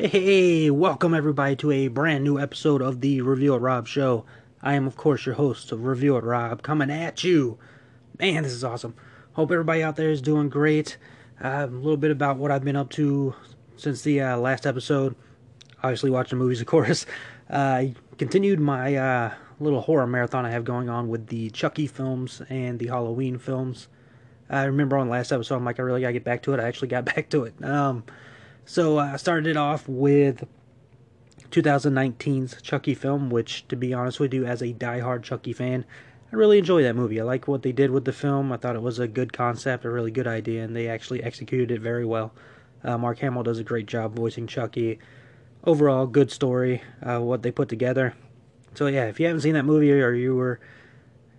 Hey, welcome everybody to a brand new episode of the Review Rob show. I am, of course, your host of Review Rob, coming at you. Man, this is awesome. Hope everybody out there is doing great. Uh, a little bit about what I've been up to since the uh, last episode. Obviously, watching movies, of course. Uh, I continued my uh, little horror marathon I have going on with the Chucky films and the Halloween films. I remember on the last episode, I'm like, I really gotta get back to it. I actually got back to it. Um, so uh, I started it off with 2019's Chucky film, which, to be honest with you, as a die-hard Chucky fan, I really enjoy that movie. I like what they did with the film. I thought it was a good concept, a really good idea, and they actually executed it very well. Uh, Mark Hamill does a great job voicing Chucky. Overall, good story, uh, what they put together. So yeah, if you haven't seen that movie or you were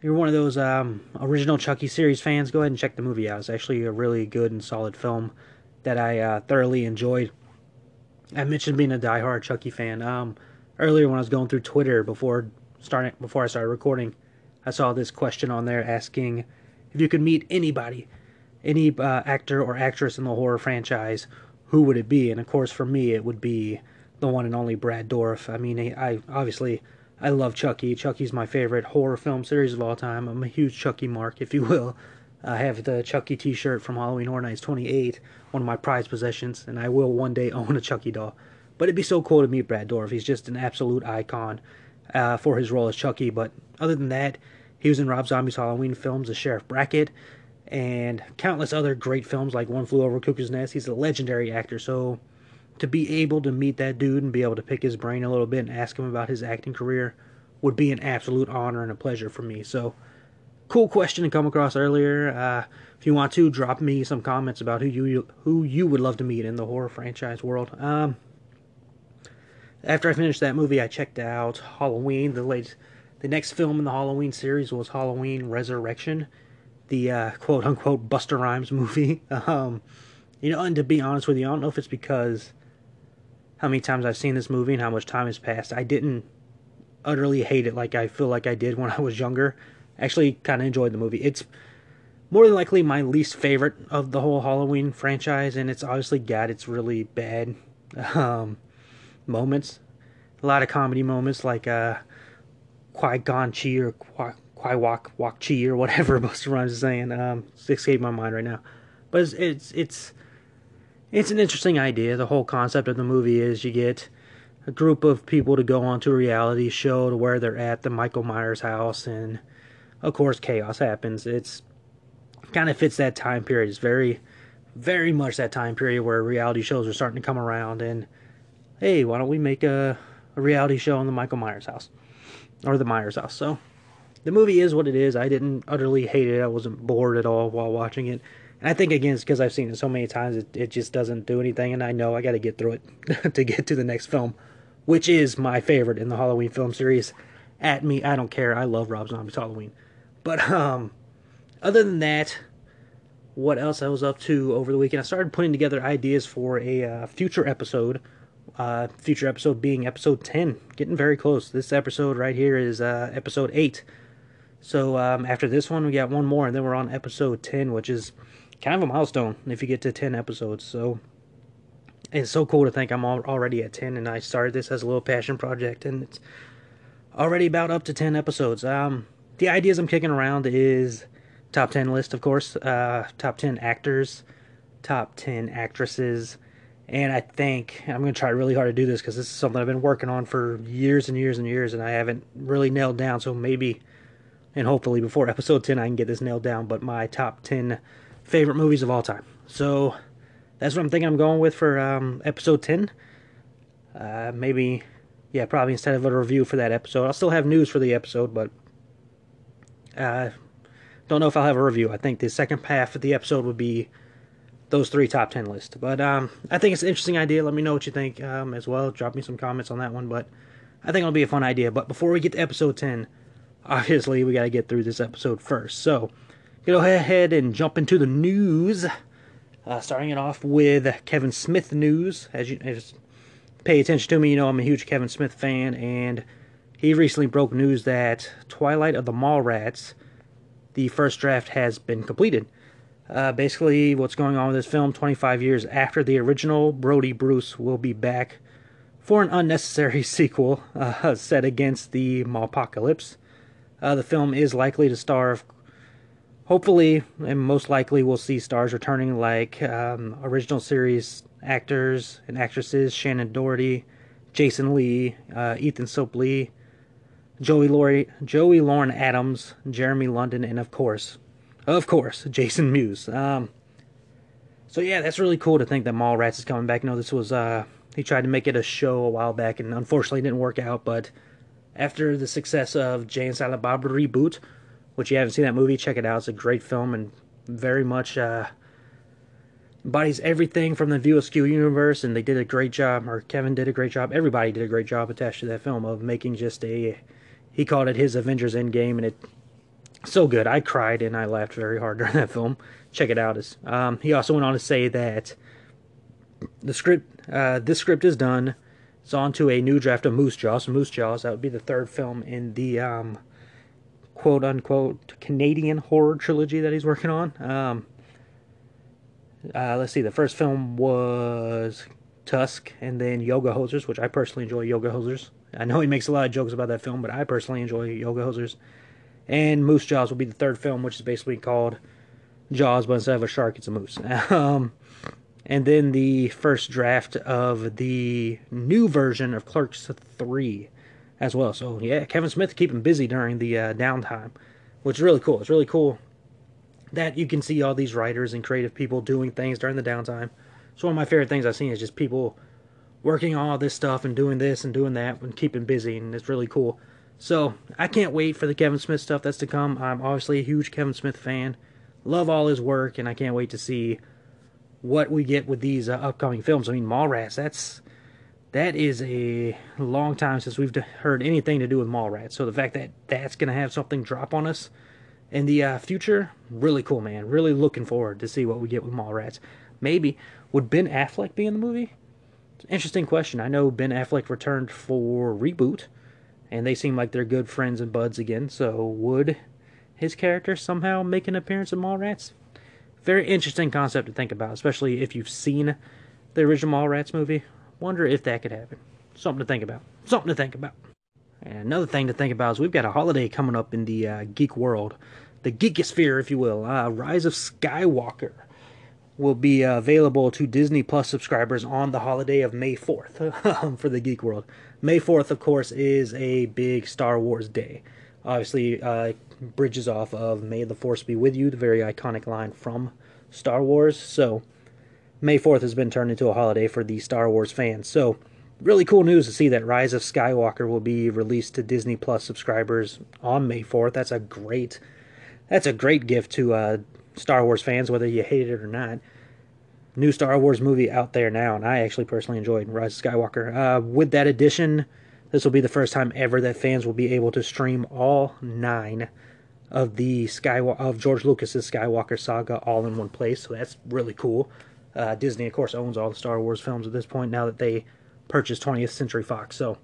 you're one of those um, original Chucky series fans, go ahead and check the movie out. It's actually a really good and solid film that I uh, thoroughly enjoyed. I mentioned being a die-hard Chucky fan. Um, earlier when I was going through Twitter before starting before I started recording, I saw this question on there asking if you could meet anybody, any uh, actor or actress in the horror franchise, who would it be? And of course, for me, it would be the one and only Brad Dourif. I mean, I obviously I love Chucky. Chucky's my favorite horror film series of all time. I'm a huge Chucky mark, if you will. I have the Chucky T-shirt from Halloween Horror Nights 28, one of my prized possessions, and I will one day own a Chucky doll. But it'd be so cool to meet Brad Dourif. He's just an absolute icon uh, for his role as Chucky. But other than that, he was in Rob Zombie's Halloween films as Sheriff Brackett and countless other great films like One Flew Over Cuckoo's Nest. He's a legendary actor, so to be able to meet that dude and be able to pick his brain a little bit and ask him about his acting career would be an absolute honor and a pleasure for me. So, cool question to come across earlier. Uh, if you want to, drop me some comments about who you who you would love to meet in the horror franchise world. Um, after I finished that movie, I checked out Halloween. The late, the next film in the Halloween series was Halloween Resurrection, the uh, quote unquote Busta Rhymes movie. Um, you know, and to be honest with you, I don't know if it's because how many times I've seen this movie and how much time has passed. I didn't utterly hate it like I feel like I did when I was younger. Actually, kind of enjoyed the movie. It's more than likely my least favorite of the whole Halloween franchise, and it's obviously got its really bad um, moments. A lot of comedy moments, like uh, Qui Gon Chi or Qui, Qui Walk Walk Chi or whatever Busta Rhymes is saying. Um, it's escaping my mind right now, but it's it's it's it's an interesting idea. The whole concept of the movie is you get a group of people to go onto a reality show to where they're at the Michael Myers house, and of course, chaos happens. It's kind of fits that time period. It's very, very much that time period where reality shows are starting to come around. And hey, why don't we make a, a reality show on the Michael Myers house or the Myers house? So the movie is what it is. I didn't utterly hate it. I wasn't bored at all while watching it. And I think again, it's because I've seen it so many times, it, it just doesn't do anything, and I know I got to get through it to get to the next film, which is my favorite in the Halloween film series. At me, I don't care. I love Rob Zombie's Halloween. But um, other than that, what else I was up to over the weekend? I started putting together ideas for a uh, future episode. Uh, future episode being episode 10, getting very close. This episode right here is uh, episode 8. So um, after this one, we got one more, and then we're on episode 10, which is kind of a milestone if you get to 10 episodes. So it's so cool to think I'm already at 10 and I started this as a little passion project and it's already about up to 10 episodes. Um, the ideas I'm kicking around is top 10 list, of course, uh, top 10 actors, top 10 actresses, and I think I'm going to try really hard to do this because this is something I've been working on for years and years and years and I haven't really nailed down. So maybe and hopefully before episode 10 I can get this nailed down. But my top 10 favorite movies of all time. So that's what I'm thinking I'm going with for um, episode 10. Uh, maybe, yeah, probably instead of a review for that episode. I'll still have news for the episode, but uh, don't know if I'll have a review. I think the second half of the episode would be those three top 10 lists. But um, I think it's an interesting idea. Let me know what you think um, as well. Drop me some comments on that one. But I think it'll be a fun idea. But before we get to episode 10, obviously we got to get through this episode first. So go ahead and jump into the news. Uh, starting it off with Kevin Smith news. As you as pay attention to me, you know I'm a huge Kevin Smith fan, and he recently broke news that Twilight of the Mallrats, the first draft, has been completed. Uh, basically, what's going on with this film 25 years after the original, Brodie Bruce will be back for an unnecessary sequel uh, set against the Apocalypse. Uh, the film is likely to star, hopefully, and most likely, we'll see stars returning like um, original series actors and actresses Shannen Doherty, Jason Lee, uh, Ethan Suplee, Joey Laurie, Joey Lauren Adams, Jeremy London, and of course, of course, Jason Mewes. Um, so yeah, that's really cool to think that Mallrats is coming back. You know, this was uh, he tried to make it a show a while back, and unfortunately didn't work out. But after the success of Jay and Silent Bob reboot, which you haven't seen that movie, check it out. It's a great film and very much uh, embodies everything from the View Askew universe, and they did a great job, or Kevin did a great job. Everybody did a great job attached to that film of making just a he called it his Avengers Endgame, and it so good. I cried and I laughed very hard during that film. Check it out. Um, he also went on to say that the script, uh, this script is done. It's on to a new draft of Moose Jaws. Moose Jaws, that would be the third film in the um, quote unquote Canadian horror trilogy that he's working on. Um, uh, let's see, the first film was Tusk and then Yoga Hosers, which I personally enjoy Yoga Hosers. I know he makes a lot of jokes about that film, but I personally enjoy Yoga Hosers. And Moose Jaws will be the third film, which is basically called Jaws, but instead of a shark, it's a moose. um, and then the first draft of the new version of Clerks 3 as well. So, yeah, Kevin Smith keeping busy during the uh, downtime, which is really cool. It's really cool that you can see all these writers and creative people doing things during the downtime. So, one of my favorite things I've seen is just people working all this stuff and doing this and doing that and keeping busy, and it's really cool. So I can't wait for the Kevin Smith stuff that's to come. I'm obviously a huge Kevin Smith fan, love all his work, and I can't wait to see what we get with these uh, upcoming films. I mean, Mallrats, that's that is a long time since we've heard anything to do with Mallrats. So the fact that that's gonna have something drop on us in the uh, future, really cool, man. Really looking forward to see what we get with Mallrats. Maybe would Ben Affleck be in the movie? Interesting question. I know Ben Affleck returned for reboot, and they seem like they're good friends and buds again. So would his character somehow make an appearance in Mallrats? Very interesting concept to think about, especially if you've seen the original Mallrats movie. Wonder if that could happen. Something to think about. Something to think about. And another thing to think about is we've got a holiday coming up in the uh, geek world, the geekosphere, if you will. Uh, Rise of Skywalker will be uh, available to Disney Plus subscribers on the holiday of May 4th for the Geek World. May 4th, of course, is a big Star Wars day. Obviously, uh, bridges off of May the Force be with you, the very iconic line from Star Wars. So, May 4th has been turned into a holiday for the Star Wars fans. So, really cool news to see that Rise of Skywalker will be released to Disney Plus subscribers on May 4th. That's a great that's a great gift to uh, Star Wars fans, whether you hate it or not. New Star Wars movie out there now, and I actually personally enjoyed Rise of Skywalker. Uh, with that addition, this will be the first time ever that fans will be able to stream all nine of the Skywalker of George Lucas's Skywalker saga all in one place. So that's really cool. Uh, Disney, of course, owns all the Star Wars films at this point now that they purchased 20th Century Fox. So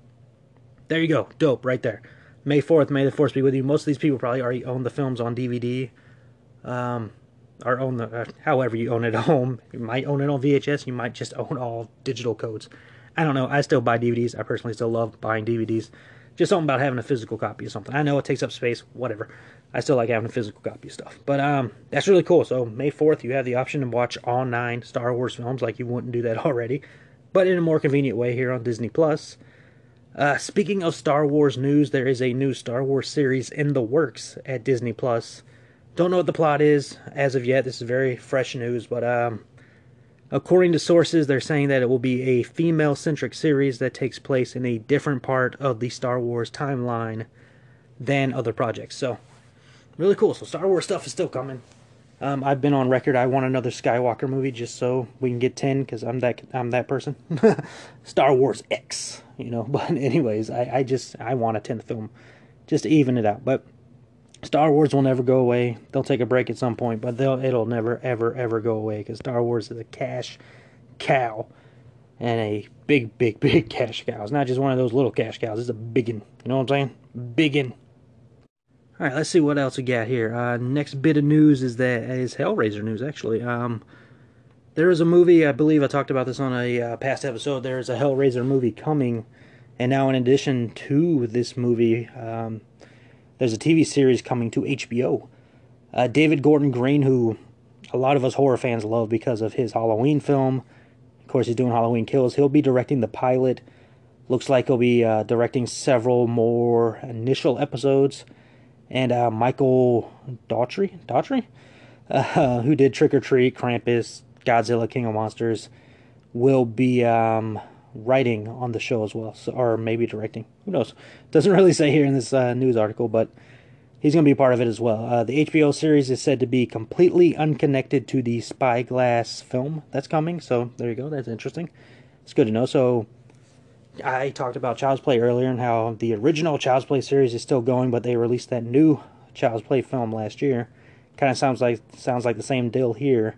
there you go, dope right there. May 4th, May the Force be with you. Most of these people probably already own the films on DVD. Um, or own the, uh, however you own it at home. You might own it on VHS. You might just own all digital codes. I don't know. I still buy DVDs. I personally still love buying DVDs. Just something about having a physical copy of something. I know it takes up space. Whatever. I still like having a physical copy of stuff. But um, that's really cool. So May 4th, you have the option to watch all nine Star Wars films, like you wouldn't do that already, but in a more convenient way here on Disney Plus. Uh, speaking of Star Wars news, there is a new Star Wars series in the works at Disney Plus. Don't know what the plot is as of yet. This is very fresh news, but um, according to sources, they're saying that it will be a female centric series that takes place in a different part of the Star Wars timeline than other projects. So, really cool. So, Star Wars stuff is still coming. Um, I've been on record. I want another Skywalker movie just so we can get ten because I'm that I'm that person. Star Wars X, you know. But anyways, I, I just I want a tenth film, just to even it out. But Star Wars will never go away. They'll take a break at some point, but it'll never ever ever go away because Star Wars is a cash cow and a big big big cash cow. It's not just one of those little cash cows. It's a big one. You know what I'm saying? Biggin. All right, let's see what else we got here. Uh, next bit of news is that is Hellraiser news actually. Um, there is a movie, I believe I talked about this on a uh, past episode. There is a Hellraiser movie coming, and now in addition to this movie, um, there's a TV series coming to HBO. Uh, David Gordon Green, who a lot of us horror fans love because of his Halloween film. Of course, he's doing Halloween Kills. He'll be directing the pilot. Looks like he'll be uh, directing several more initial episodes. And uh, Michael Daughtry, Daughtry, uh, who did Trick or Treat, Krampus, Godzilla, King of Monsters, will be um, writing on the show as well, so, or maybe directing. Who knows? Doesn't really say here in this uh, news article, but he's going to be part of it as well. Uh, the HBO series is said to be completely unconnected to the Spyglass film that's coming, so there you go. That's interesting. It's good to know. So I talked about Child's Play earlier and how the original Child's Play series is still going, but they released that new Child's Play film last year. Kind of sounds like sounds like the same deal here.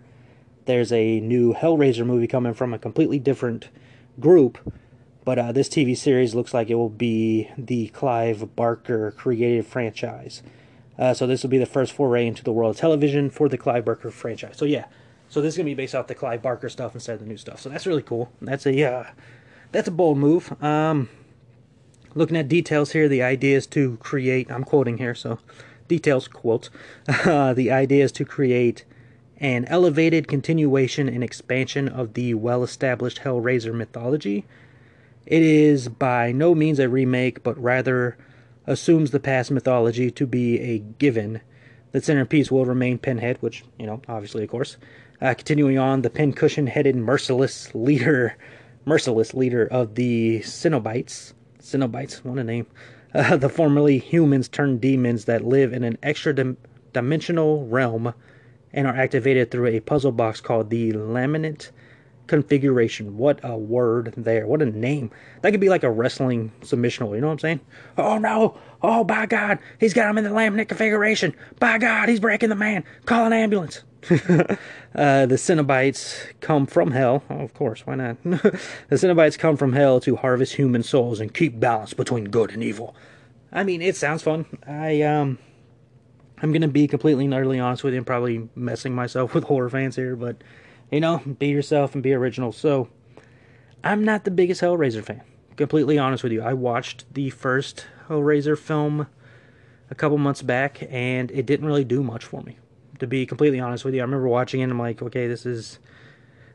There's a new Hellraiser movie coming from a completely different group, but uh, this TV series looks like it will be the Clive Barker created franchise. Uh, so this will be the first foray into the world of television for the Clive Barker franchise. So yeah, so this is gonna be based off the Clive Barker stuff instead of the new stuff. So that's really cool. That's a uh, that's a bold move. Um, looking at details here, the idea is to create. I'm quoting here, so details quotes. Uh, the idea is to create an elevated continuation and expansion of the well-established Hellraiser mythology. It is by no means a remake, but rather assumes the past mythology to be a given. The centerpiece will remain Pinhead, which, you know, obviously, of course. Uh, continuing on, the pincushion-headed merciless leader merciless leader of the Cenobites. Cenobites, what a name. Uh, the formerly humans turned demons that live in an extra dim- dimensional realm and are activated through a puzzle box called the Laminate Configuration. What a word there. What a name. That could be like a wrestling submissional, you know what I'm saying? Oh no! Oh by God! He's got him in the laminate configuration! By God, he's breaking the man! Call an ambulance! uh, the Cenobites come from hell. Oh, of course, why not? the Cenobites come from hell to harvest human souls and keep balance between good and evil. I mean, it sounds fun. I um, I'm gonna be completely and utterly honest with you. I'm probably messing myself with horror fans here, but you know, be yourself and be original. So, I'm not the biggest Hellraiser fan. Completely honest with you. I watched the first Hellraiser film a couple months back, and it didn't really do much for me to be completely honest with you. I remember watching it and I'm like, okay, this is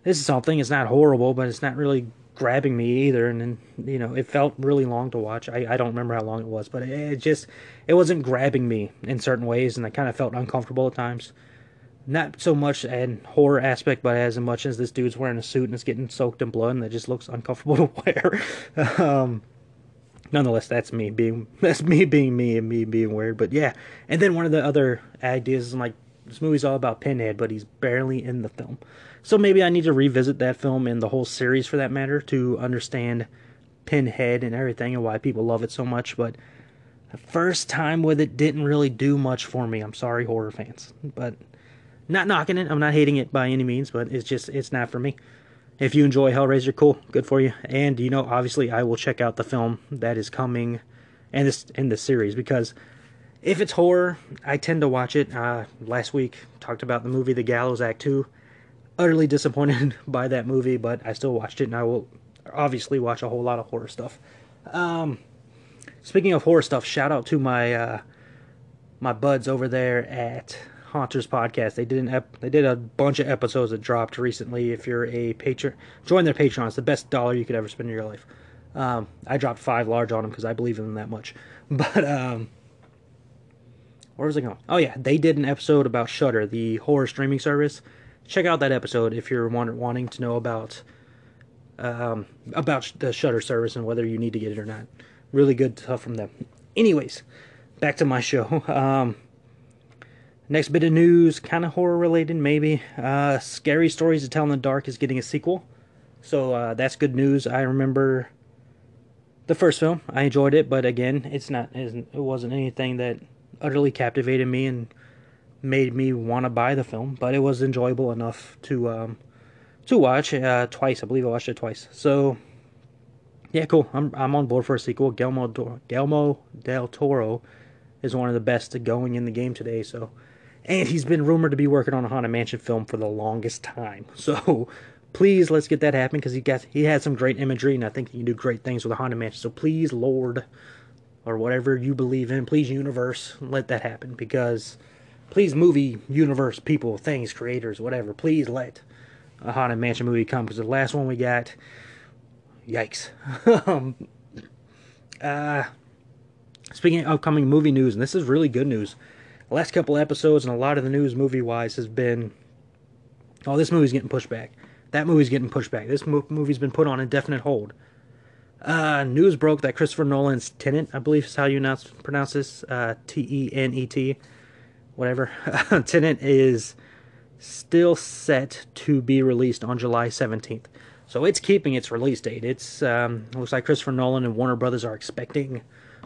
this is something. It's not horrible, but it's not really grabbing me either. And then, you know, it felt really long to watch. I, I don't remember how long it was, but it, it just it wasn't grabbing me in certain ways, and I kind of felt uncomfortable at times. Not so much an horror aspect, but as much as this dude's wearing a suit and it's getting soaked in blood, and it just looks uncomfortable to wear. um, nonetheless, that's me being that's me being me and me being weird. But yeah, and then one of the other ideas is like this movie's all about Pinhead, but he's barely in the film. So maybe I need to revisit that film and the whole series for that matter to understand Pinhead and everything and why people love it so much. But the first time with it didn't really do much for me. I'm sorry, horror fans. But not knocking it. I'm not hating it by any means, but it's just, it's not for me. If you enjoy Hellraiser, cool, good for you. And you know, obviously, I will check out the film that is coming and this in this series because if it's horror, I tend to watch it. Uh, last week talked about the movie The Gallows Act 2. Utterly disappointed by that movie, but I still watched it, and I will obviously watch a whole lot of horror stuff. Um, speaking of horror stuff, shout out to my uh, my buds over there at Haunters Podcast. They did an ep- they did a bunch of episodes that dropped recently. If you're a patron, join their Patreon. It's the best dollar you could ever spend in your life. Um, I dropped five large on them because I believe in them that much. But um, where was I going? Oh yeah, they did an episode about Shudder, the horror streaming service. Check out that episode if you're wanting to know about um, about the Shudder service and whether you need to get it or not. Really good stuff from them. Anyways, back to my show. Um, next bit of news, kind of horror related, maybe. Uh, Scary Stories to Tell in the Dark is getting a sequel, so uh, that's good news. I remember the first film. I enjoyed it, but again, it's not. It wasn't anything that utterly captivated me and made me want to buy the film, but it was enjoyable enough to um, to watch uh, twice. I believe I watched it twice. So yeah, cool. I'm I'm on board for a sequel. Guillermo Guillermo del Toro is one of the best going in the game today. So And he's been rumored to be working on a Haunted Mansion film for the longest time. So please let's get that happen because he got he had some great imagery and I think he can do great things with a Haunted Mansion. So please, Lord, or whatever you believe in, please universe, let that happen because please movie universe people, things, creators, whatever, please let a Haunted Mansion movie come because the last one we got, yikes. um, uh, speaking of upcoming movie news, and this is really good news. The last couple episodes and a lot of the news movie wise has been, oh, this movie's getting pushed back. That movie's getting pushed back. This movie's been put on indefinite hold. Uh, news broke that Christopher Nolan's Tenet, I believe is how you pronounce this, uh, T E N E T, whatever. Tenant is still set to be released on July 17th. So it's keeping its release date. It's um, looks like Christopher Nolan and Warner Brothers are expecting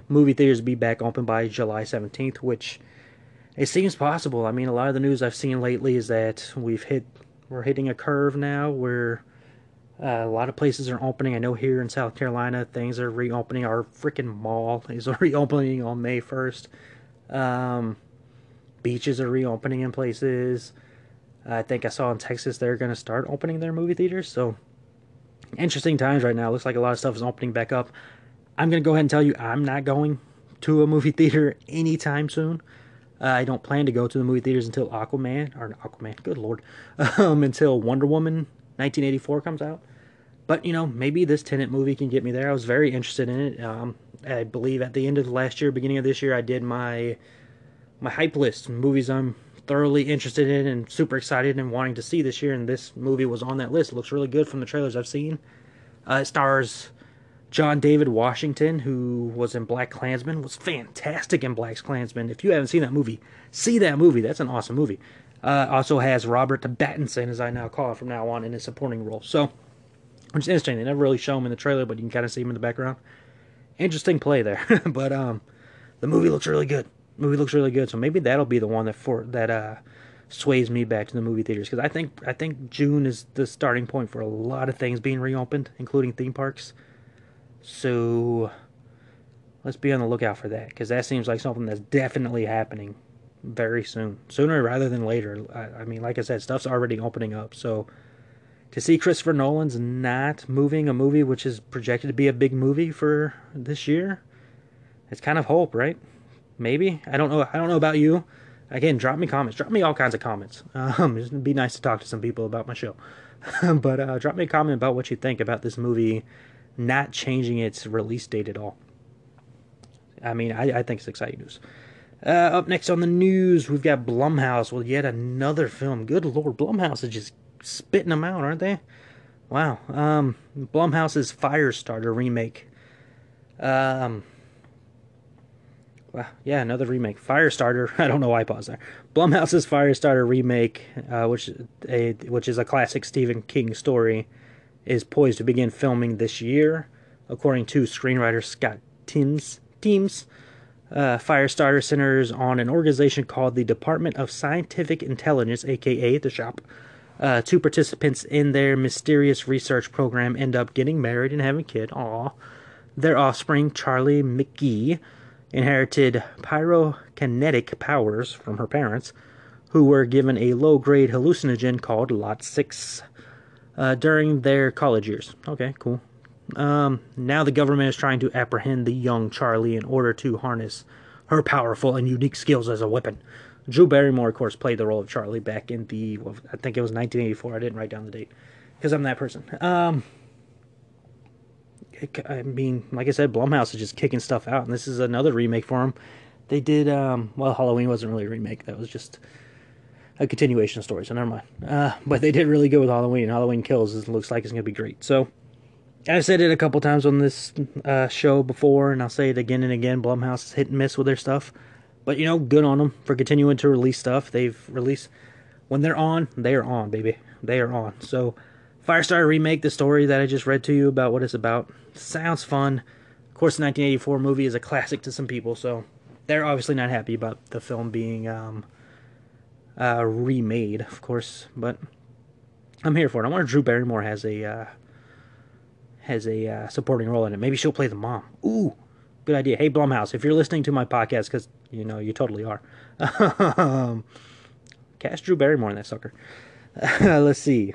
movie theaters to be back open by July 17th, which it seems possible. I mean, a lot of the news I've seen lately is that we've hit we're hitting a curve now where uh, a lot of places are opening. I know here in South Carolina things are reopening. Our freaking mall is reopening on May 1st. Um, beaches are reopening in places. I think I saw in Texas they're going to start opening their movie theaters. So interesting times right now. Looks like a lot of stuff is opening back up. I'm going to go ahead and tell you I'm not going to a movie theater anytime soon. Uh, I don't plan to go to the movie theaters until Aquaman or Aquaman. Good lord, um, until Wonder Woman 1984 comes out. But you know, maybe this Tenant movie can get me there. I was very interested in it. Um, I believe at the end of last year, beginning of this year, I did my my hype list movies I'm thoroughly interested in and super excited and wanting to see this year. And this movie was on that list. It looks really good from the trailers I've seen. Uh, it stars John David Washington, who was in Black Klansman, was fantastic in Black Klansman. If you haven't seen that movie, see that movie. That's an awesome movie. Uh, also has Robert Pattinson, as I now call it from now on, in a supporting role. So, which is interesting. They never really show him in the trailer, but you can kind of see him in the background. Interesting play there. but um, the movie looks really good movie looks really good. So maybe that'll be the one that for that uh, sways me back to the movie theaters because I think I think June is the starting point for a lot of things being reopened, including theme parks. So let's be on the lookout for that because that seems like something that's definitely happening very soon, sooner rather than later. I, I mean, like I said, stuff's already opening up, so to see Christopher Nolan's not moving a movie which is projected to be a big movie for this year, it's kind of hope, right? Maybe. I don't know. I don't know about you. Again, drop me comments. Drop me all kinds of comments. Um, it'd be nice to talk to some people about my show. but uh, drop me a comment about what you think about this movie not changing its release date at all. I mean, I, I think it's exciting news. Uh, up next on the news, we've got Blumhouse with yet another film. Good lord, Blumhouse is just spitting them out, aren't they? Wow. Um, Blumhouse's Firestarter remake. Um, well, yeah, another remake. Firestarter. I don't know why I paused there. Blumhouse's Firestarter remake, uh, which a which is a classic Stephen King story, is poised to begin filming this year, according to screenwriter Scott Teems. Teams. Uh, Firestarter centers on an organization called the Department of Scientific Intelligence, aka the Shop. Uh, two participants in their mysterious research program end up getting married and having a kid. Aw. Their offspring, Charlie McGee, inherited pyrokinetic powers from her parents, who were given a low grade hallucinogen called Lot 6 uh, during their college years. Okay, cool. Um, now the government is trying to apprehend the young Charlie in order to harness her powerful and unique skills as a weapon. Drew Barrymore, of course, played the role of Charlie back in the, well, I think it was 1984. I didn't write down the date because I'm that person. Um, I mean, like I said, Blumhouse is just kicking stuff out, and this is another remake for them. They did, um, well, Halloween wasn't really a remake; that was just a continuation of story. So never mind. Uh, but they did really good with Halloween. Halloween Kills looks like it's gonna be great. So I've said it a couple times on this uh, show before, and I'll say it again and again. Blumhouse is hit and miss with their stuff, but you know, good on them for continuing to release stuff. They've released when they're on, they are on, baby. They are on. So Firestarter remake, the story that I just read to you about what it's about, sounds fun. Of course, the 1984 movie is a classic to some people, so they're obviously not happy about the film being um, uh, remade, of course. But I'm here for it. I wonder if Drew Barrymore has a uh, has a uh, supporting role in it. Maybe she'll play the mom. Ooh, good idea. Hey Blumhouse, if you're listening to my podcast, because you know you totally are. um, Cast Drew Barrymore in that sucker. let's see.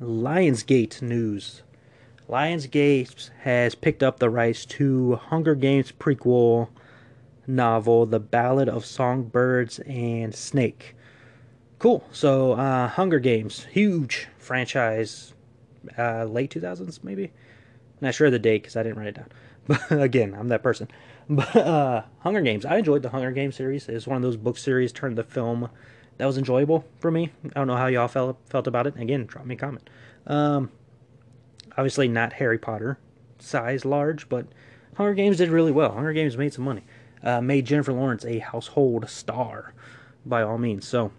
Lionsgate news. Lionsgate has picked up the rights to Hunger Games prequel novel, The Ballad of Songbirds and Snake. Cool. So, uh, Hunger Games, huge franchise, uh, late 2000s maybe. Not sure of the date because I didn't write it down. But again, I'm that person. But uh, Hunger Games, I enjoyed the Hunger Games series. It's one of those book series turned to film that was enjoyable for me. I don't know how y'all felt felt about it. Again, drop me a comment. Um, obviously not Harry Potter size large, but Hunger Games did really well. Hunger Games made some money. Uh, made Jennifer Lawrence a household star, by all means. So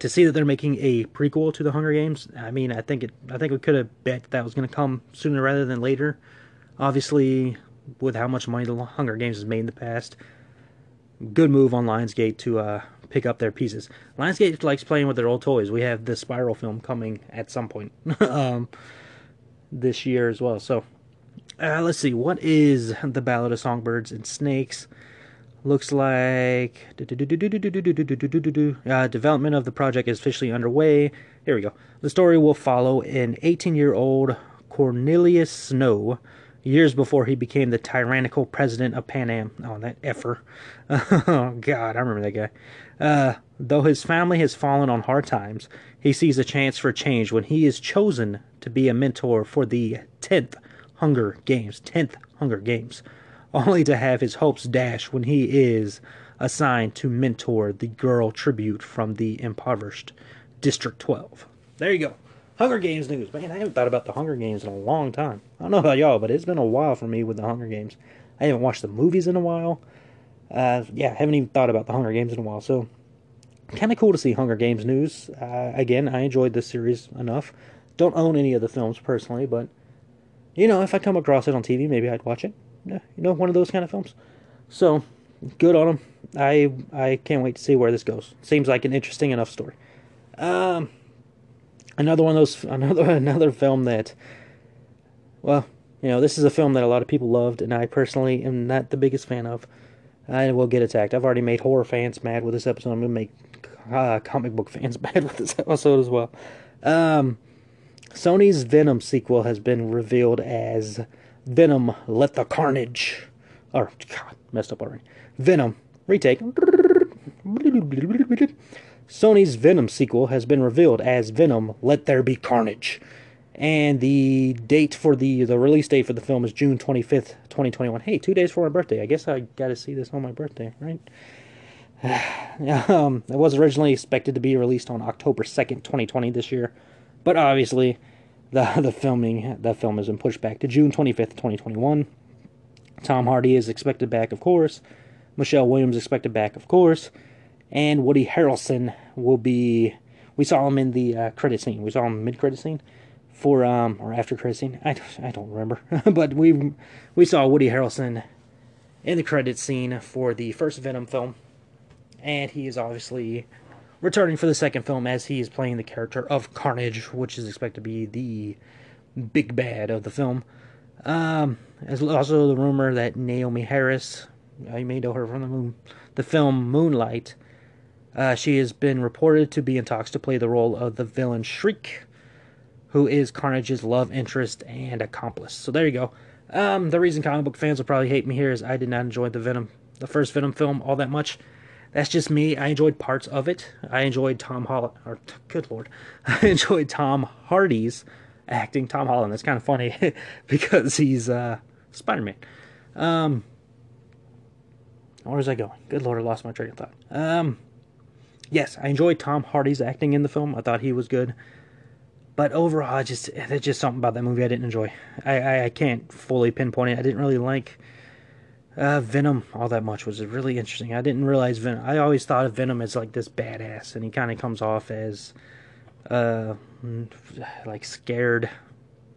to see that they're making a prequel to the Hunger Games, I mean, I think it. I think we could have bet that was going to come sooner rather than later. Obviously, with how much money the Hunger Games has made in the past, good move on Lionsgate to uh, pick up their pieces. Lionsgate likes playing with their old toys. We have the Spiral film coming at some point um, this year as well. So, uh, let's see. What is the Ballad of Songbirds and Snakes? Looks like uh, development of the project is officially underway. Here we go. The story will follow an 18-year-old Cornelius Snow years before he became the tyrannical president of Panem. Oh, that effer. oh, God, I remember that guy. Uh, though his family has fallen on hard times, he sees a chance for change when he is chosen to be a mentor for the 10th Hunger Games. 10th Hunger Games only to have his hopes dashed when he is assigned to mentor the girl tribute from the impoverished District 12. There you go. Hunger Games news. Man, I haven't thought about the Hunger Games in a long time. I don't know about y'all, but it's been a while for me with the Hunger Games. I haven't watched the movies in a while. Uh, yeah, haven't even thought about the Hunger Games in a while. So, kind of cool to see Hunger Games news. Uh, again, I enjoyed this series enough. Don't own any of the films personally, but you know, if I come across it on TV, maybe I'd watch it you know, one of those kind of films. So, good on them. I I can't wait to see where this goes. Seems like an interesting enough story. Um, another one of those another another film that, well, you know, this is a film that a lot of people loved, and I personally am not the biggest fan of. I will get attacked. I've already made horror fans mad with this episode. I'm gonna make uh, comic book fans mad with this episode as well. Um, Sony's Venom sequel has been revealed as Venom, Let the Carnage. Or, God, messed up already. Venom, retake. Sony's Venom sequel has been revealed as Venom, Let There Be Carnage. And the date for the the release date for the film is June 25th, 2021. Hey, two days for my birthday. I guess I got to see this on my birthday, right? um, it was originally expected to be released on October 2nd, 2020 this year. But obviously, the the filming that film has been pushed back to June 25th, 2021. Tom Hardy is expected back, of course. Michelle Williams expected back, of course, and Woody Harrelson will be. We saw him in the uh, credit scene. We saw him mid credit scene for um or after credit. I, I don't remember, but we we saw Woody Harrelson in the credit scene for the first Venom film, and he is obviously returning for the second film as he is playing the character of Carnage, which is expected to be the big bad of the film. Um, there's also the rumor that Naomie Harris, you may know her from the moon, the film Moonlight. Uh, she has been reported to be in talks to play the role of the villain Shriek, who is Carnage's love interest and accomplice. So there you go. Um, the reason comic book fans will probably hate me here is I did not enjoy the Venom, the first Venom film, all that much. That's just me. I enjoyed parts of it. I enjoyed Tom Holland, or good lord, I enjoyed Tom Hardy's acting. Tom Holland. That's kind of funny because he's uh, Spider Man. Um, where was I going? Good lord, I lost my train of thought. Um, yes, I enjoyed Tom Hardy's acting in the film. I thought he was good. But overall, I just there's just something about that movie I didn't enjoy. I, I, I can't fully pinpoint it. I didn't really like uh, Venom all that much was really interesting. I didn't realize Venom. I always thought of Venom as like this badass, and he kind of comes off as uh like scared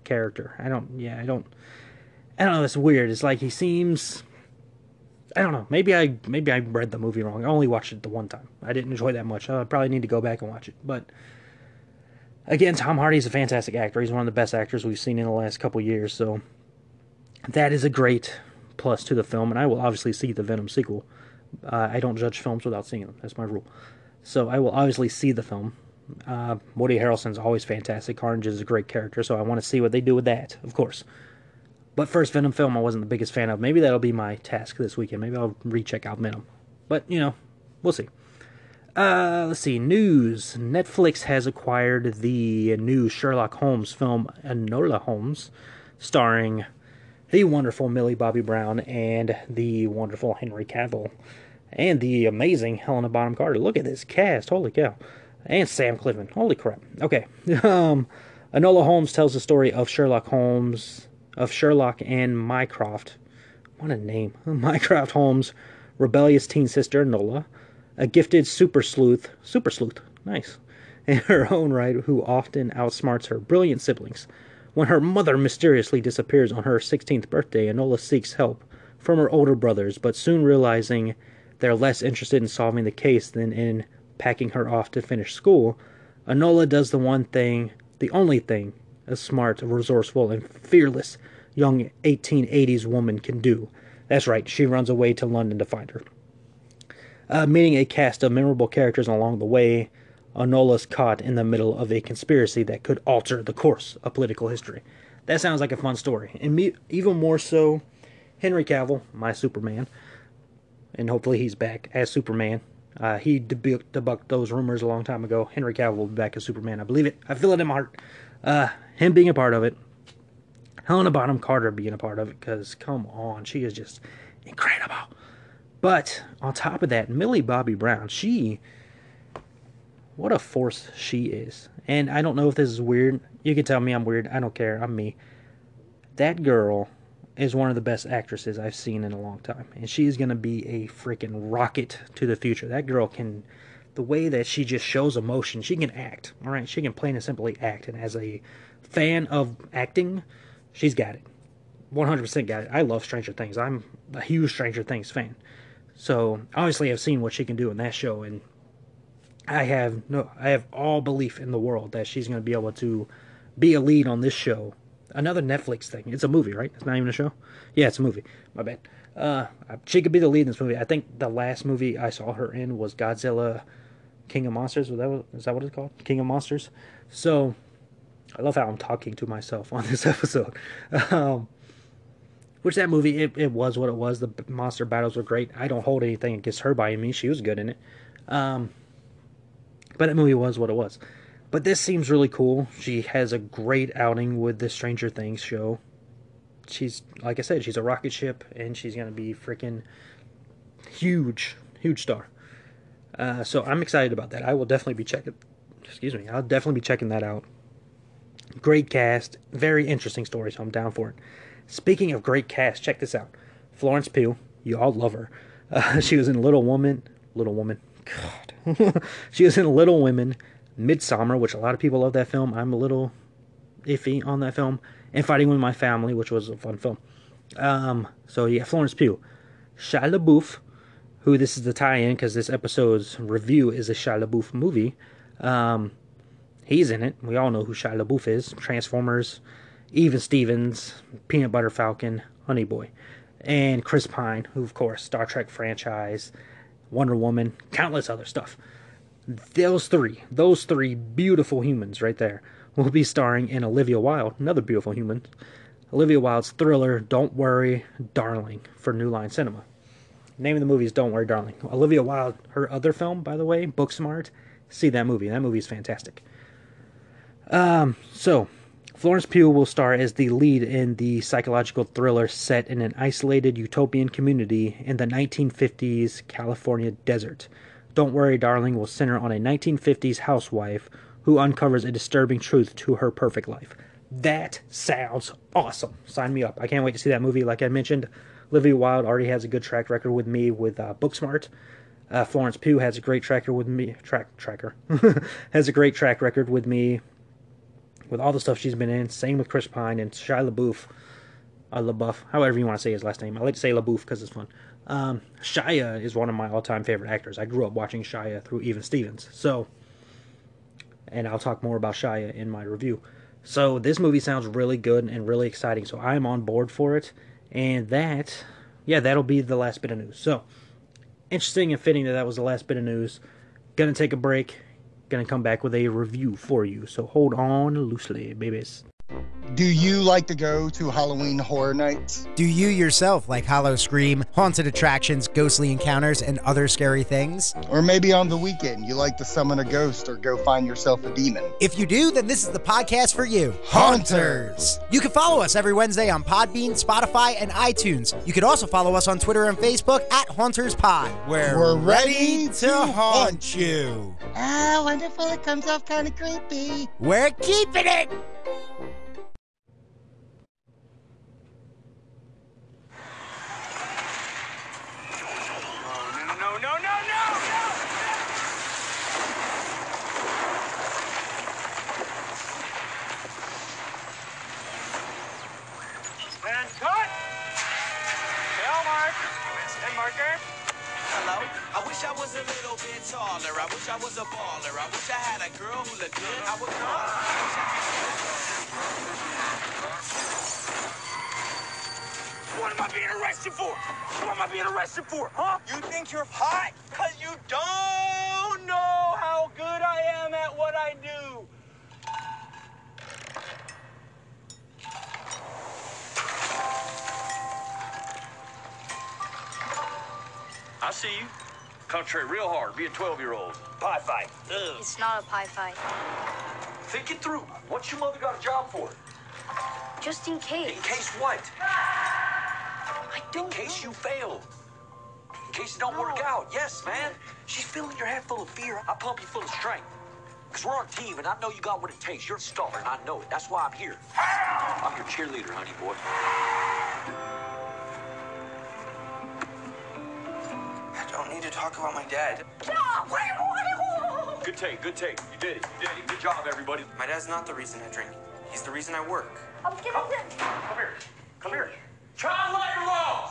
character. I don't. Yeah, I don't. I don't know. It's weird. It's like he seems. I don't know. Maybe I maybe I read the movie wrong. I only watched it the one time. I didn't enjoy that much. I probably need to go back and watch it. But again, Tom Hardy is a fantastic actor. He's one of the best actors we've seen in the last couple years. So that is a great plus to the film, and I will obviously see the Venom sequel. Uh, I don't judge films without seeing them. That's my rule. So I will obviously see the film. Uh, Woody Harrelson's always fantastic. Carnage is a great character, so I want to see what they do with that, of course. But first Venom film, I wasn't the biggest fan of. Maybe that'll be my task this weekend. Maybe I'll recheck out Venom. But you know, we'll see. Uh, let's see. News. Netflix has acquired the new Sherlock Holmes film, Enola Holmes, starring the wonderful Millie Bobby Brown and the wonderful Henry Cavill and the amazing Helena Bonham Carter. Look at this cast. Holy cow. And Sam Claflin. Holy crap. Okay. Um, Enola Holmes tells the story of Sherlock Holmes, of Sherlock and Mycroft. What a name. Mycroft Holmes' rebellious teen sister, Enola a gifted super sleuth, super sleuth, nice, in her own right, who often outsmarts her brilliant siblings. When her mother mysteriously disappears on her 16th birthday, Enola seeks help from her older brothers, but soon realizing they're less interested in solving the case than in packing her off to finish school, Enola does the one thing, the only thing a smart, resourceful, and fearless young 1880s woman can do. That's right, she runs away to London to find her. Uh, meeting a cast of memorable characters along the way, Enola's caught in the middle of a conspiracy that could alter the course of political history. That sounds like a fun story. And me, even more so, Henry Cavill, my Superman, and hopefully he's back as Superman. Uh, he debunked, debunked those rumors a long time ago. Henry Cavill will be back as Superman. I believe it. I feel it in my heart. Uh, him being a part of it. Helena Bonham Carter being a part of it, because come on, she is just incredible. But on top of that, Millie Bobby Brown, she what a force she is. And I don't know if this is weird. You can tell me I'm weird. I don't care. I'm me. That girl is one of the best actresses I've seen in a long time. And she's going to be a freaking rocket to the future. That girl can the way that she just shows emotion, she can act. All right, she can plain and simply act. And as a fan of acting, she's got it. 100% got it. I love Stranger Things. I'm a huge Stranger Things fan. So obviously, I've seen what she can do in that show, and I have no, I have all belief in the world that she's going to be able to be a lead on this show. Another Netflix thing. It's a movie, right? It's not even a show. Yeah, it's a movie. My bad. Uh, she could be the lead in this movie. I think the last movie I saw her in was Godzilla, King of Monsters. Was that that what it's called? King of Monsters. So I love how I'm talking to myself on this episode. Um, which that movie, it, it was what it was. The monster battles were great. I don't hold anything against her by means. She was good in it. Um, but that movie was what it was. But this seems really cool. She has a great outing with the Stranger Things show. She's, like I said, she's a rocket ship, and she's going to be freaking huge, huge star. Uh, so I'm excited about that. I will definitely be checking. Excuse me. I'll definitely be checking that out. Great cast, very interesting story. So I'm down for it. Speaking of great cast, check this out. Florence Pugh, you all love her. Uh, she was in Little Woman. Little Woman. God. she was in Little Women, Midsommar, which a lot of people love that film. I'm a little iffy on that film. And Fighting with My Family, which was a fun film. Um, so yeah, Florence Pugh. Shia LaBeouf, who this is the tie-in because this episode's review is a Shia LaBeouf movie. Um, he's in it. We all know who Shia LaBeouf is. Transformers, even Stevens, Peanut Butter Falcon, Honey Boy, and Chris Pine, who, of course, Star Trek franchise, Wonder Woman, countless other stuff. Those three, those three beautiful humans right there, will be starring in Olivia Wilde, another beautiful human. Olivia Wilde's thriller, Don't Worry, Darling, for New Line Cinema. name of the movie is Don't Worry, Darling. Olivia Wilde, her other film, by the way, Booksmart, see that movie. That movie is fantastic. Um, so, Florence Pugh will star as the lead in the psychological thriller set in an isolated utopian community in the 1950s California desert. Don't Worry, Darling will center on a 1950s housewife who uncovers a disturbing truth to her perfect life. That sounds awesome. Sign me up. I can't wait to see that movie. Like I mentioned, Olivia Wilde already has a good track record with me with uh, Booksmart. Uh, Florence Pugh has a great tracker with me. Track tracker has a great track record with me with all the stuff she's been in. Same with Chris Pine and Shia LaBeouf. Uh, LaBeouf, however you want to say his last name. I like to say LaBeouf because it's fun. Um, Shia is one of my all-time favorite actors. I grew up watching Shia through Even Stevens. So, and I'll talk more about Shia in my review. So this movie sounds really good and really exciting. So I'm on board for it. And that, yeah, that'll be the last bit of news. So, interesting and fitting that that was the last bit of news. Gonna take a break. Gonna come back with a review for you. So hold on loosely, babies. Do you like to go to Halloween horror nights? Do you yourself like Howl-O-Scream, haunted attractions, ghostly encounters, and other scary things? Or maybe on the weekend you like to summon a ghost or go find yourself a demon? If you do, then this is the podcast for you Haunters! You can follow us every Wednesday on Podbean, Spotify, and iTunes. You can also follow us on Twitter and Facebook at Haunters Pod, where We're ready to haunt you. Ah, wonderful. It comes off kind of creepy. We're keeping it! I was a little bit taller. I wish I was a baller. I wish I had a girl who looked good. I would call her. I wish I What am I being arrested for? What am I being arrested for, huh? You think you're hot? Cause you don't know how good I am at what I do. I see you. Concentrate real hard. Be a 12 year old. Pie fight. Ugh. It's not a pie fight. Think it through. What's your mother got a job for? Just in case. In case. what? I don't In case know. you fail. In case it don't work out. Yes, man. She's filling your head full of fear. I pump you full of strength. Because we're on team, and I know you got what it takes. You're a star, and I know it. That's why I'm here. I'm your cheerleader, honey boy. Need to talk about my dad. Good take, good take. You did it. You did it. Good job, everybody. My dad's not the reason I drink. He's the reason I work. I'm giving oh. him. Come here. Come here. Child labor laws.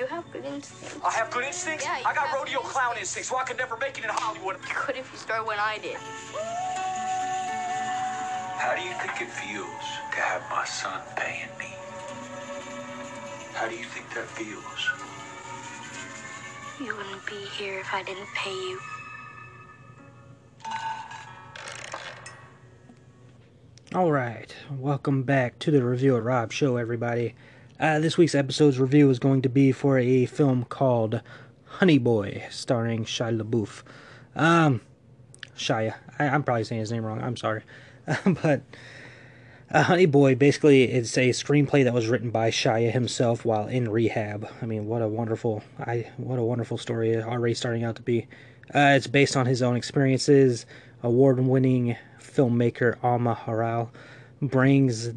You have good instincts. I have good instincts. Yeah, you I got have rodeo good clown instincts. instincts, so I could never make it in Hollywood. You could if you started when I did. How do you think it feels to have my son paying me? How do you think that feels? You wouldn't be here if I didn't pay you. All right, welcome back to the Review It Rob show, everybody. Uh, this week's episode's review is going to be for a film called Honey Boy, starring Shia LaBeouf. Um, Shia, I, I'm probably saying his name wrong. I'm sorry, but uh, Honey Boy basically it's a screenplay that was written by Shia himself while in rehab. I mean, what a wonderful, I what a wonderful story already starting out to be. Uh, it's based on his own experiences. Award-winning filmmaker Alma Har'el brings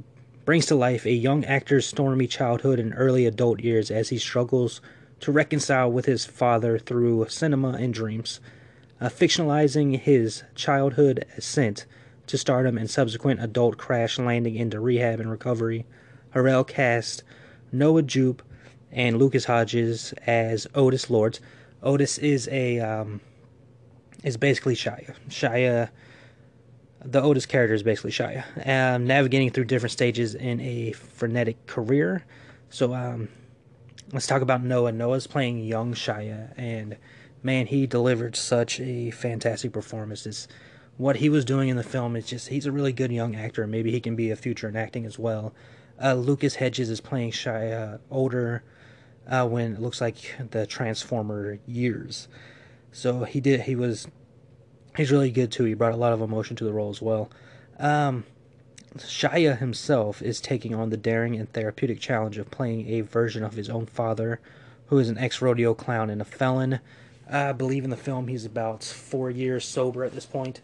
brings to life a young actor's stormy childhood and early adult years as he struggles to reconcile with his father through cinema and dreams. Uh, fictionalizing his childhood ascent to stardom and subsequent adult crash landing into rehab and recovery, Har'el cast Noah Jupe and Lucas Hedges as Otis Lords. Otis is a um, is basically Shia. Shia, the Otis character is basically Shia, um, navigating through different stages in a frenetic career. So um, let's talk about Noah. Noah's playing young Shia, and man, he delivered such a fantastic performance. It's, what he was doing in the film is just he's a really good young actor. Maybe he can be a future in acting as well. Uh, Lucas Hedges is playing Shia older uh, when it looks like the Transformer years. So he did. He was. He's really good too. He brought a lot of emotion to the role as well. Um, Shia himself is taking on the daring and therapeutic challenge of playing a version of his own father, who is an ex-rodeo clown and a felon. I believe in the film he's about four years sober at this point,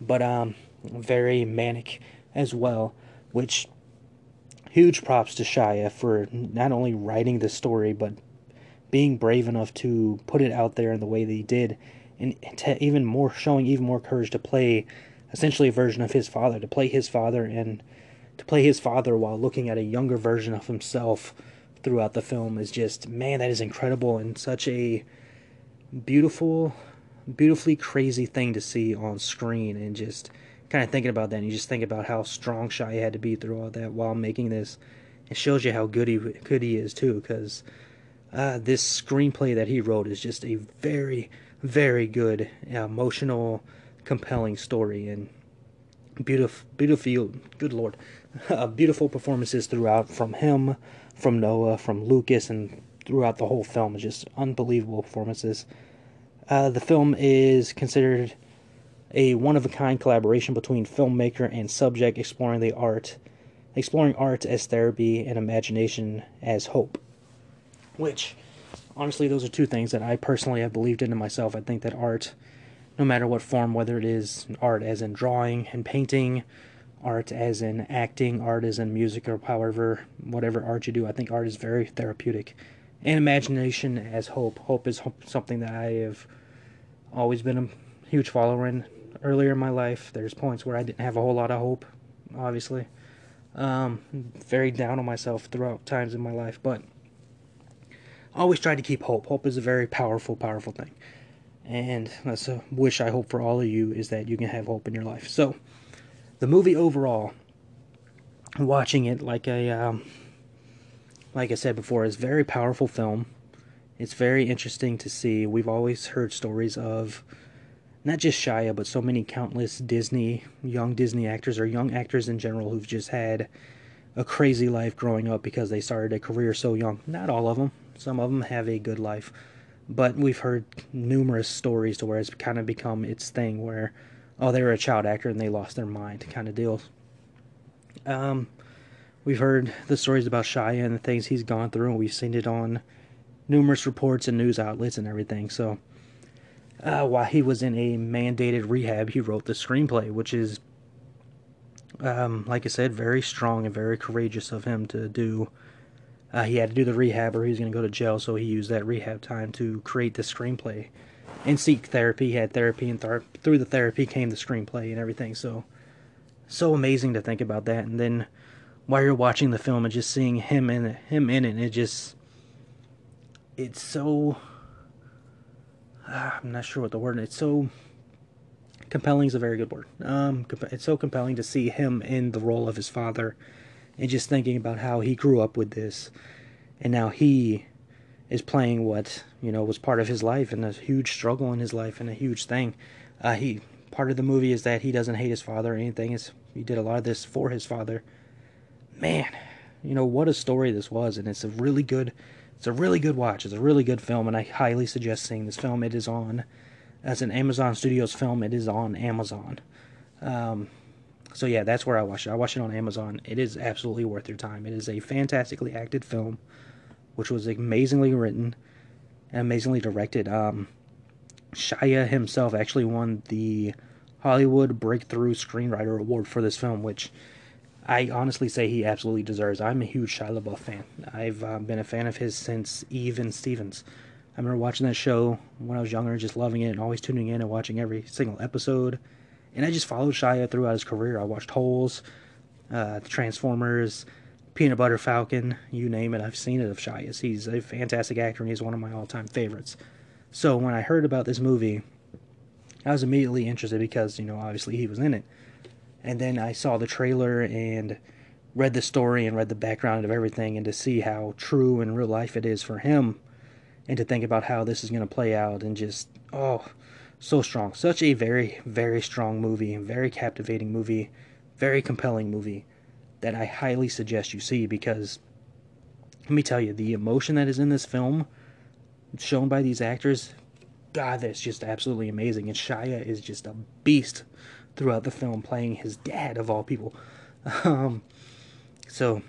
but um, very manic as well. Which huge props to Shia for not only writing the story but being brave enough to put it out there in the way that he did, and to even more showing even more courage to play essentially a version of his father, to play his father and to play his father while looking at a younger version of himself throughout the film is just man, that is incredible and such a beautiful beautifully crazy thing to see on screen, and just kind of thinking about that, and you just think about how strong Shia had to be through all that while making this. It shows you how good he good he is too, because uh, this screenplay that he wrote is just a very, very good, emotional, compelling story, and beautiful, beautiful, good lord, uh, beautiful performances throughout from him, from Noah, from Lucas, and throughout the whole film. Just unbelievable performances. Uh, the film is considered a one of a kind collaboration between filmmaker and subject, exploring the art, exploring art as therapy and imagination as hope. Which, honestly, those are two things that I personally have believed in myself. I think that art, no matter what form, whether it is art as in drawing and painting, art as in acting, art as in music, or however, whatever art you do, I think art is very therapeutic. And imagination as hope. Hope is something that I have always been a huge follower in. Earlier in my life, there's points where I didn't have a whole lot of hope, obviously. Um, very down on myself throughout times in my life, but always try to keep hope. Hope is a very powerful, powerful thing. And that's a wish I hope for all of you is that you can have hope in your life. So, the movie overall, watching it like a, um, like I said before, is very powerful film. It's very interesting to see. We've always heard stories of not just Shia, but so many countless Disney, young Disney actors or young actors in general who've just had a crazy life growing up because they started a career so young. Not all of them. Some of them have a good life, but we've heard numerous stories to where it's kind of become its thing where, oh, they were a child actor and they lost their mind kind of deals. Um, we've heard the stories about Shia and the things he's gone through, and we've seen it on numerous reports and news outlets and everything. So, uh, while he was in a mandated rehab, he wrote the screenplay, which is, um, like I said, very strong and very courageous of him to do uh, he had to do the rehab or he was going to go to jail, so he used that rehab time to create the screenplay and seek therapy. He had therapy, and th- through the therapy came the screenplay and everything. So, so amazing to think about that. And then while you're watching the film and just seeing him in it, him in it, it just it's so uh, I'm not sure what the word. It's so compelling is a very good word. Um, it's so compelling to see him in the role of his father and just thinking about how he grew up with this and now he is playing what you know was part of his life and a huge struggle in his life and a huge thing. Uh, he part of the movie is that he doesn't hate his father or anything. It's, he did a lot of this for his father. Man you know what a story this was and it's a really good it's a really good watch. It's a really good film and i highly suggest seeing this film. It is on as an amazon studios film it is on amazon. Um, so yeah, that's where I watched it. I watched it on Amazon. It is absolutely worth your time. It is a fantastically acted film, which was amazingly written and amazingly directed. Um, Shia himself actually won the Hollywood Breakthrough Screenwriter Award for this film, which I honestly say he absolutely deserves. I'm a huge Shia LaBeouf fan. I've uh, been a fan of his since Even Stevens. I remember watching that show when I was younger, just loving it and always tuning in and watching every single episode and I just followed Shia throughout his career. I watched Holes, uh, Transformers, Peanut Butter Falcon, you name it, I've seen it of Shia's. He's a fantastic actor and he's one of my all time favorites. So when I heard about this movie, I was immediately interested because, you know, obviously he was in it. And then I saw the trailer and read the story and read the background of everything and to see how true in real life it is for him and to think about how this is going to play out and just, oh, so strong. Such a very, very strong movie, very captivating movie, very compelling movie that I highly suggest you see because let me tell you, the emotion that is in this film, shown by these actors, God, that's just absolutely amazing. And Shia is just a beast throughout the film, playing his dad of all people. Um, so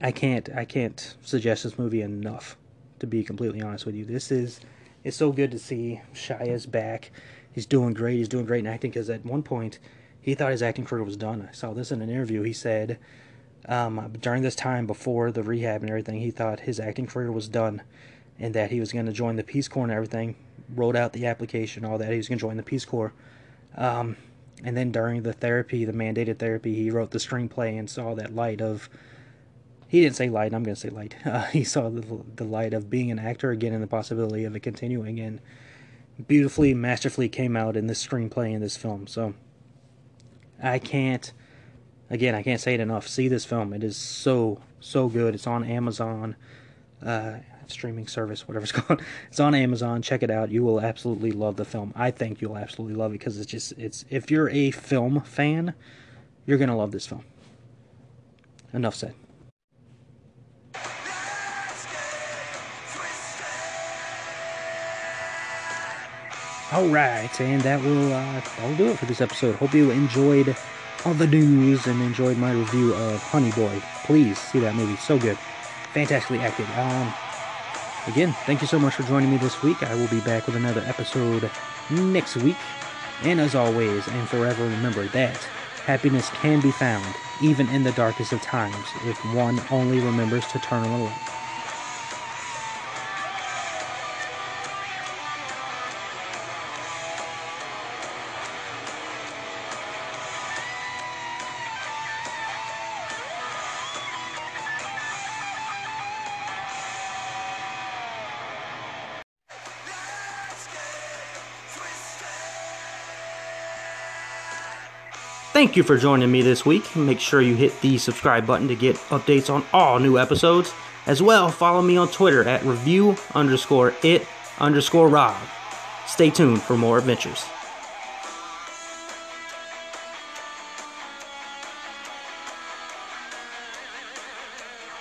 I can't, I can't suggest this movie enough. To be completely honest with you, this is it's so good to see Shia's back. He's doing great. He's doing great in acting because at one point he thought his acting career was done. I saw this in an interview. He said um, during this time before the rehab and everything, he thought his acting career was done and that he was going to join the Peace Corps and everything. Wrote out the application, all that. He was going to join the Peace Corps. Um, and then during the therapy, the mandated therapy, he wrote the screenplay and saw that light of he didn't say light. I'm going to say light. Uh, he saw the, the light of being an actor again and the possibility of it continuing. And beautifully, masterfully came out in this screenplay in this film. So I can't, again, I can't say it enough. See this film; it is so so good. It's on Amazon. Uh, streaming service, whatever it's called. It's on Amazon. Check it out. You will absolutely love the film. I think you'll absolutely love it because it's just it's if you're a film fan, you're gonna love this film. Enough said. All right, and that will uh, that'll do it for this episode. Hope you enjoyed all the news and enjoyed my review of Honey Boy. Please see that movie. So good, fantastically acted. Um, again, thank you so much for joining me this week. I will be back with another episode next week. And as always, and forever, remember that happiness can be found even in the darkest of times if one only remembers to turn on the light. Thank you for joining me this week. Make sure you hit the subscribe button to get updates on all new episodes. As well, follow me on Twitter at review underscore it underscore Rob. Stay tuned for more adventures.